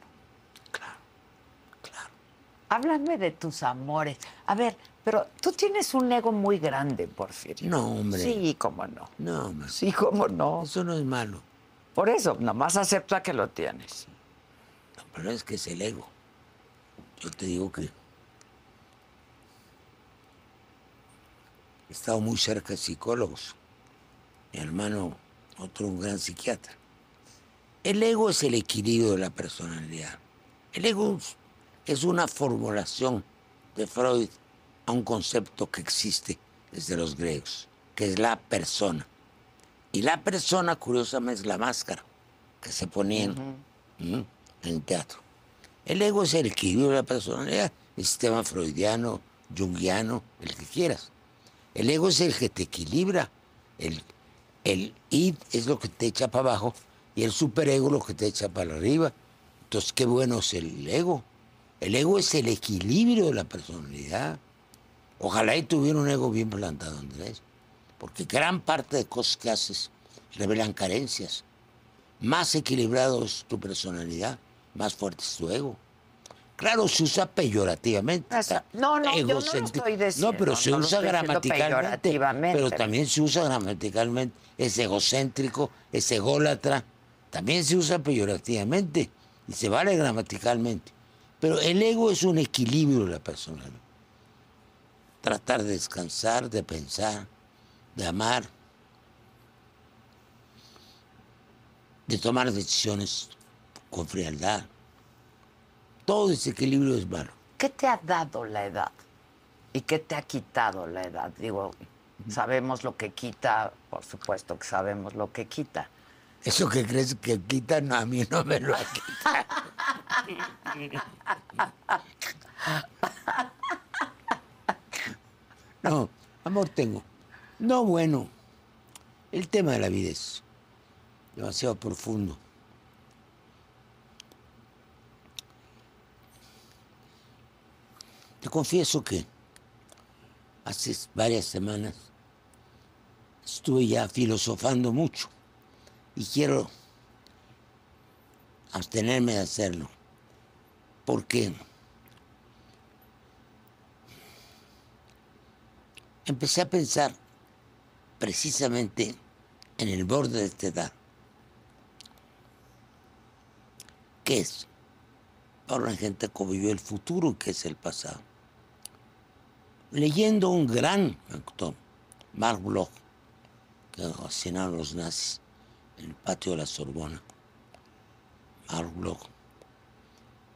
Claro. Claro. Háblame de tus amores. A ver, pero tú tienes un ego muy grande, Porfirio. No, hombre. Sí, cómo no. No, hombre. Sí, cómo no. Eso no es malo. Por eso, nomás acepta que lo tienes. Lo problema es que es el ego. Yo te digo que he estado muy cerca de psicólogos. Mi hermano, otro un gran psiquiatra. El ego es el equilibrio de la personalidad. El ego es- una formulación de Freud a un concepto que existe desde los griegos, que es la persona. Y la persona, curiosamente, es la máscara que se ponían ¿m? En el teatro. El ego es el equilibrio de la personalidad, el sistema freudiano, junguiano, el que quieras. El ego es el que te equilibra. El, el id es lo que te echa para abajo y el superego lo que te echa para arriba. Entonces, qué bueno es el ego. El ego es el equilibrio de la personalidad. Ojalá y tuviera un ego bien plantado, Andrés. Porque gran parte de cosas que haces revelan carencias. Más equilibrado es tu personalidad, más fuerte es tu ego. Claro, se usa peyorativamente. Está no, no, yo no lo estoy diciendo, No, pero se no usa gramaticalmente. Pero también se usa gramaticalmente. Es egocéntrico, es ególatra. También se usa peyorativamente. Y se vale gramaticalmente. Pero el ego es un equilibrio de la personalidad. Tratar de descansar, de pensar, de amar, de tomar decisiones con frialdad. Todo ese equilibrio es malo. ¿Qué te ha dado la edad? ¿Y qué te ha quitado la edad? Digo, sabemos lo que quita, por supuesto que sabemos lo que quita. Eso que crees que quita, no, a mí no me lo ha quitado. No, amor tengo. No, bueno, el tema de la vida es demasiado profundo. Confieso que hace varias semanas estuve ya filosofando mucho y quiero abstenerme de hacerlo porque empecé a pensar precisamente en el borde de esta edad. ¿Qué es? Para la gente como yo el futuro, que es el pasado. Leyendo un gran actor, Mark Bloch, que asesinaron los nazis en el patio de la Sorbona. Mark Bloch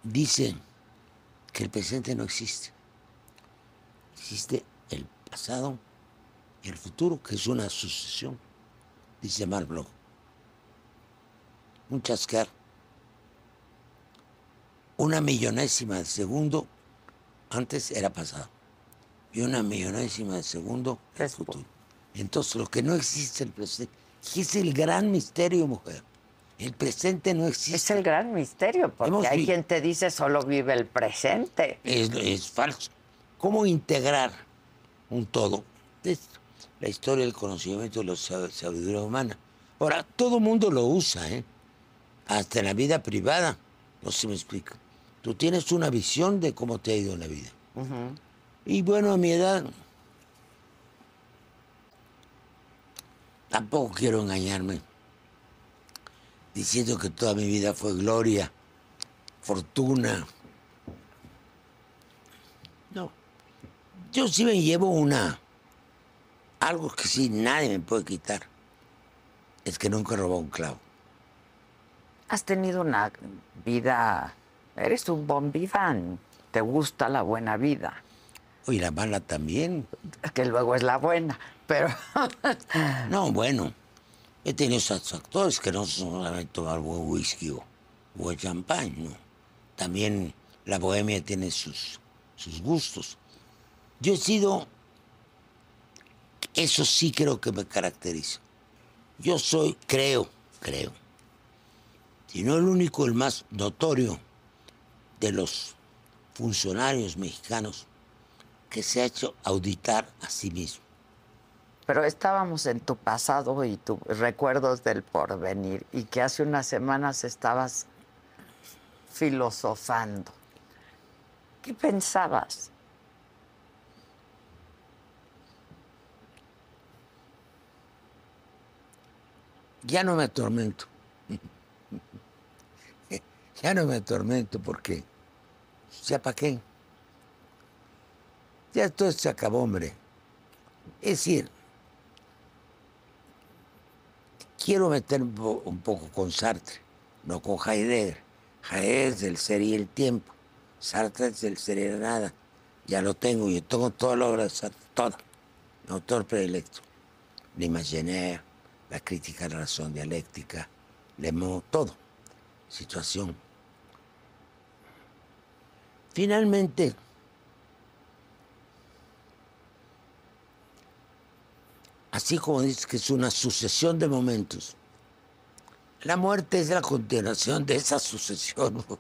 dice que el presente no existe. Existe el pasado y el futuro, que es una sucesión, dice Mark Bloch. Un chascar. Una millonésima de segundo antes era pasado. Y una millonésima de segundo el Es futuro. Entonces, lo que no existe es el presente. Es el gran misterio, mujer. El presente no existe. Es el gran misterio, porque Hemos hay vi- quien te dice solo vive el presente. es, es falso. ¿Cómo integrar un todo? Es la historia del conocimiento de la sab- sabiduría humana. Ahora, todo mundo lo usa, ¿eh? Hasta en la vida privada. No se me explica. Tú tienes una visión de cómo te ha ido en la vida. Y bueno, a mi edad, tampoco quiero engañarme diciendo que toda mi vida fue gloria, fortuna. No. Yo sí me llevo una. Algo que sí nadie me puede quitar. Es que nunca he robado un clavo. Has tenido una vida, eres un bon vivant, te gusta la buena vida, Oye, la mala también. que luego es la buena, pero No, bueno. He tenido esos actores que no solamente tomar buen whisky o buen champán, no. También la bohemia tiene sus, sus gustos. Yo he sido, eso sí creo que me caracteriza. Yo soy, creo, creo, si no el único, el más notorio de los funcionarios mexicanos que se ha hecho auditar a sí mismo. pero estábamos en tu pasado y tus recuerdos del porvenir y que hace unas semanas estabas filosofando. ¿Qué pensabas? ya no me atormento. ya no me atormento porque, ¿ya para qué? Ya todo se acabó, hombre. Es decir, quiero meter un, po- un poco con Sartre, no con Heidegger. Heidegger es del ser y el tiempo. Sartre es del ser y la nada. Ya lo tengo, yo tengo toda la obra de Sartre, toda. Mi autor predilecto. L'imaginaire, la crítica de la razón dialéctica, Le Mans, todo. Situación. Finalmente, así como dices que es una sucesión de momentos, la muerte es la continuación de esa sucesión.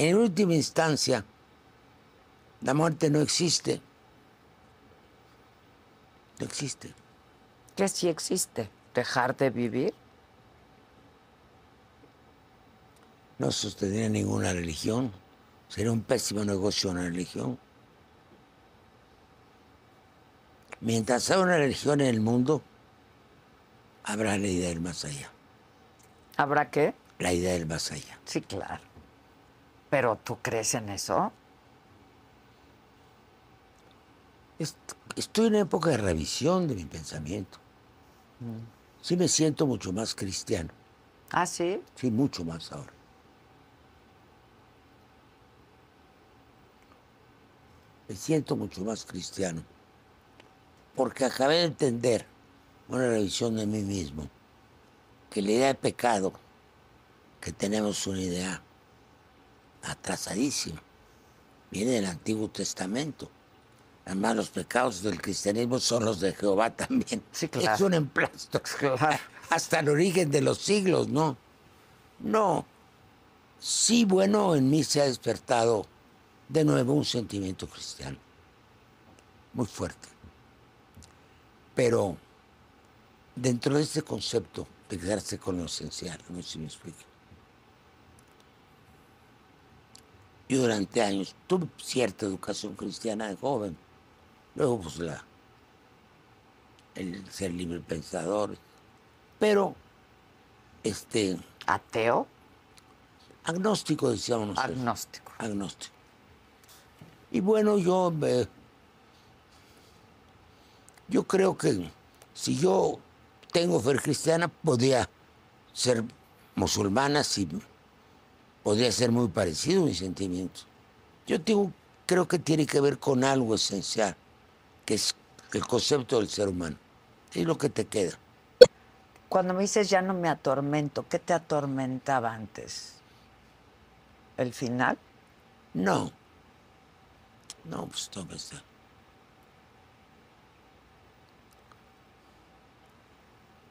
En última instancia, la muerte no existe. No existe. ¿Qué sí existe? ¿Dejar de vivir? No sostendría ninguna religión. Sería un pésimo negocio una religión. Mientras haya una religión en el mundo, habrá la idea del más allá. ¿Habrá qué? La idea del más allá. Sí, claro. ¿Pero tú crees en eso? Est- Estoy en una época de revisión de mi pensamiento. Sí me siento mucho más cristiano. Ah, sí. Sí, mucho más ahora. Me siento mucho más cristiano. Porque acabé de entender, una revisión de mí mismo, que la idea de pecado, que tenemos una idea atrasadísima, viene del Antiguo Testamento. Además, los pecados del cristianismo son los de Jehová también. Sí, claro. Es un emplasto. Claro. Hasta el origen de los siglos, ¿no? No. Sí, bueno, en mí se ha despertado de nuevo un sentimiento cristiano. Muy fuerte. Pero dentro de este concepto de quedarse con lo esencial, no sé si me explico. Yo durante años tuve cierta educación cristiana de joven. Luego, pues la, el ser libre pensador, pero este ¿Ateo? agnóstico decíamos nosotros. Agnóstico. agnóstico. Y bueno, yo eh, yo creo que si yo tengo fe cristiana, podría ser musulmana, si podría ser muy parecido mis sentimientos. Yo tengo, creo que tiene que ver con algo esencial, que es el concepto del ser humano. Es lo que te queda. Cuando me dices ya no me atormento, ¿qué te atormentaba antes? ¿El final? No. No, pues todo está.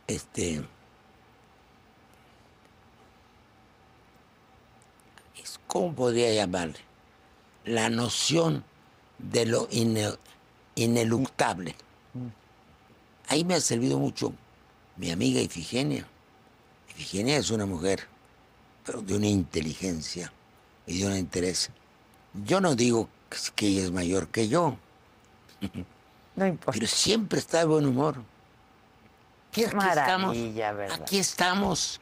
Este. es- ¿Cómo podría llamarle? La noción de lo ine- ineluctable. Ahí me ha servido mucho mi amiga Ifigenia. Ifigenia es una mujer, pero de una inteligencia y de un interés. Yo no digo que ella es mayor que yo, No importa. pero siempre está de buen humor. Qué Aquí estamos, ¿verdad? Aquí estamos.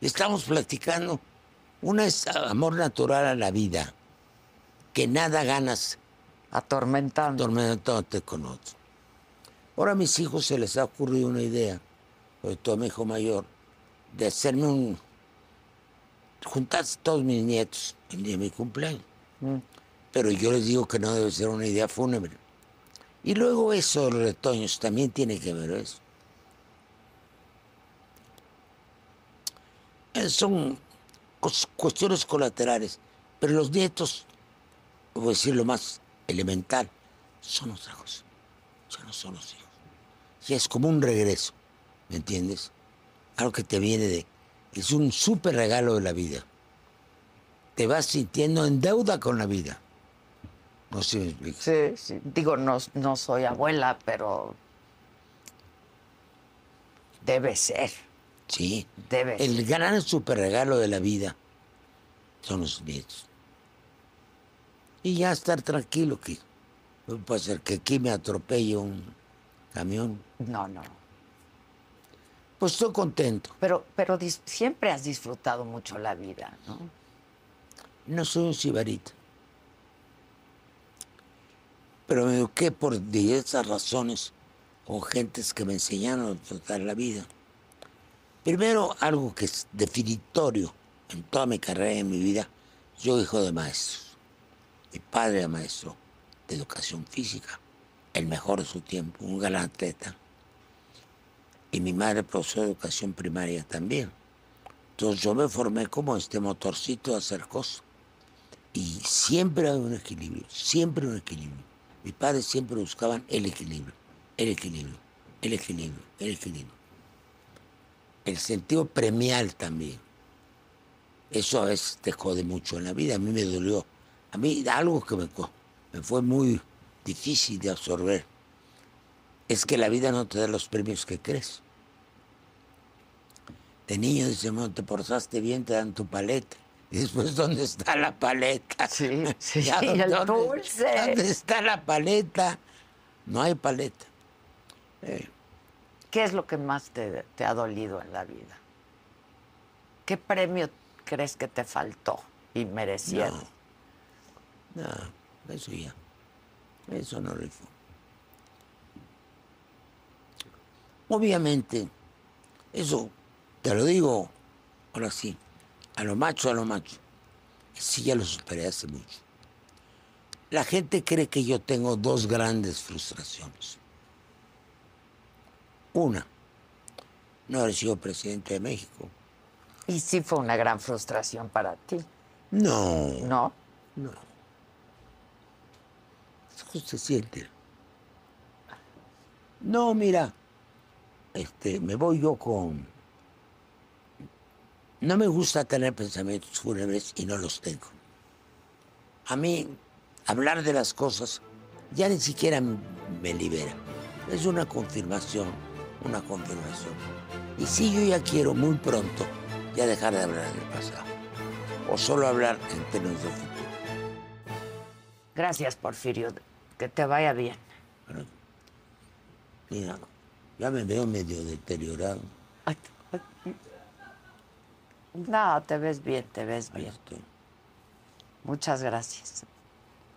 Estamos platicando. Una es amor natural a la vida, que nada ganas Atormentando. atormentándote con otro. Ahora a mis hijos se les ha ocurrido una idea, sobre todo a mi hijo mayor, de hacerme un... juntarse todos mis nietos el día de mi cumpleaños. Mm. Pero yo les digo que no debe ser una idea fúnebre. Y luego eso, los retoños, también tiene que ver eso. Son cuestiones colaterales, pero los nietos, voy a decir lo más elemental, son otra cosa. Ya no son los hijos. Ya es como un regreso, ¿me entiendes? Algo que te viene de... Es un súper regalo de la vida. Te vas sintiendo en deuda con la vida. No sé si me explico. Sí, sí. Digo, no, no soy abuela, pero debe ser. Sí. Debe ser. El gran super regalo de la vida son los nietos. Y ya estar tranquilo que no puede ser que aquí me atropelle un camión. No, no. Pues estoy contento. Pero, pero siempre has disfrutado mucho la vida, ¿no? No soy un sibarita. Pero me eduqué por diversas razones con gentes que me enseñaron a disfrutar la vida. Primero, algo que es definitorio en toda mi carrera y en mi vida. Yo hijo de maestros. Mi padre era maestro de educación física, el mejor de su tiempo, un gran atleta. Y mi madre profesor de educación primaria también. Entonces yo me formé como este motorcito de hacer cosas. Y siempre hay un equilibrio, siempre un equilibrio. Mis padres siempre buscaban el equilibrio, el equilibrio, el equilibrio, el equilibrio. El sentido premial también. Eso a veces te jode mucho en la vida. A mí me dolió. A mí algo que me, fue muy difícil de absorber es que la vida no te da los premios que crees. De niño dice, no te portaste bien, te dan tu paleta. Y después, ¿dónde está la paleta? Sí, sí, Ya, el ¿dónde- dulce. ¿Dónde está la paleta? No hay paleta. ¿Qué es lo que más te, ha dolido en la vida? ¿Qué premio crees que te faltó y merecieron? No, eso ya. Eso no rifó. Obviamente, eso te lo digo ahora sí, a lo macho, a lo macho. Sí, ya lo superé hace mucho. La gente cree que yo tengo dos grandes frustraciones. Una, no haber sido presidente de México. Y sí fue una gran frustración para ti, No, ¿no? No. Eso se siente. No, mira, este, me voy yo con. No me gusta tener pensamientos fúnebres y no los tengo. A mí, hablar de las cosas ya ni siquiera me libera. Es una confirmación, una confirmación. Y si yo ya quiero muy pronto ya dejar de hablar del pasado, o solo hablar en términos de futuro. Gracias, Porfirio. Que te vaya bien. Bueno, mira, ya me veo medio deteriorado. No, te ves bien, te ves Ahí bien. Estoy. Muchas gracias.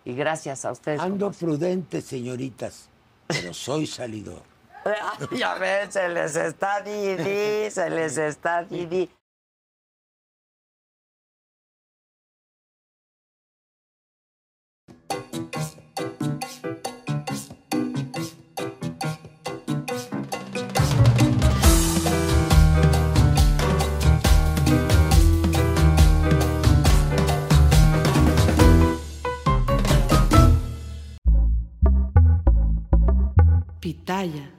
Y gracias a ustedes. Ando prudente, señoritas, pero soy salidor. ya ven, se les está Didi, se les está Didi. Pitaya.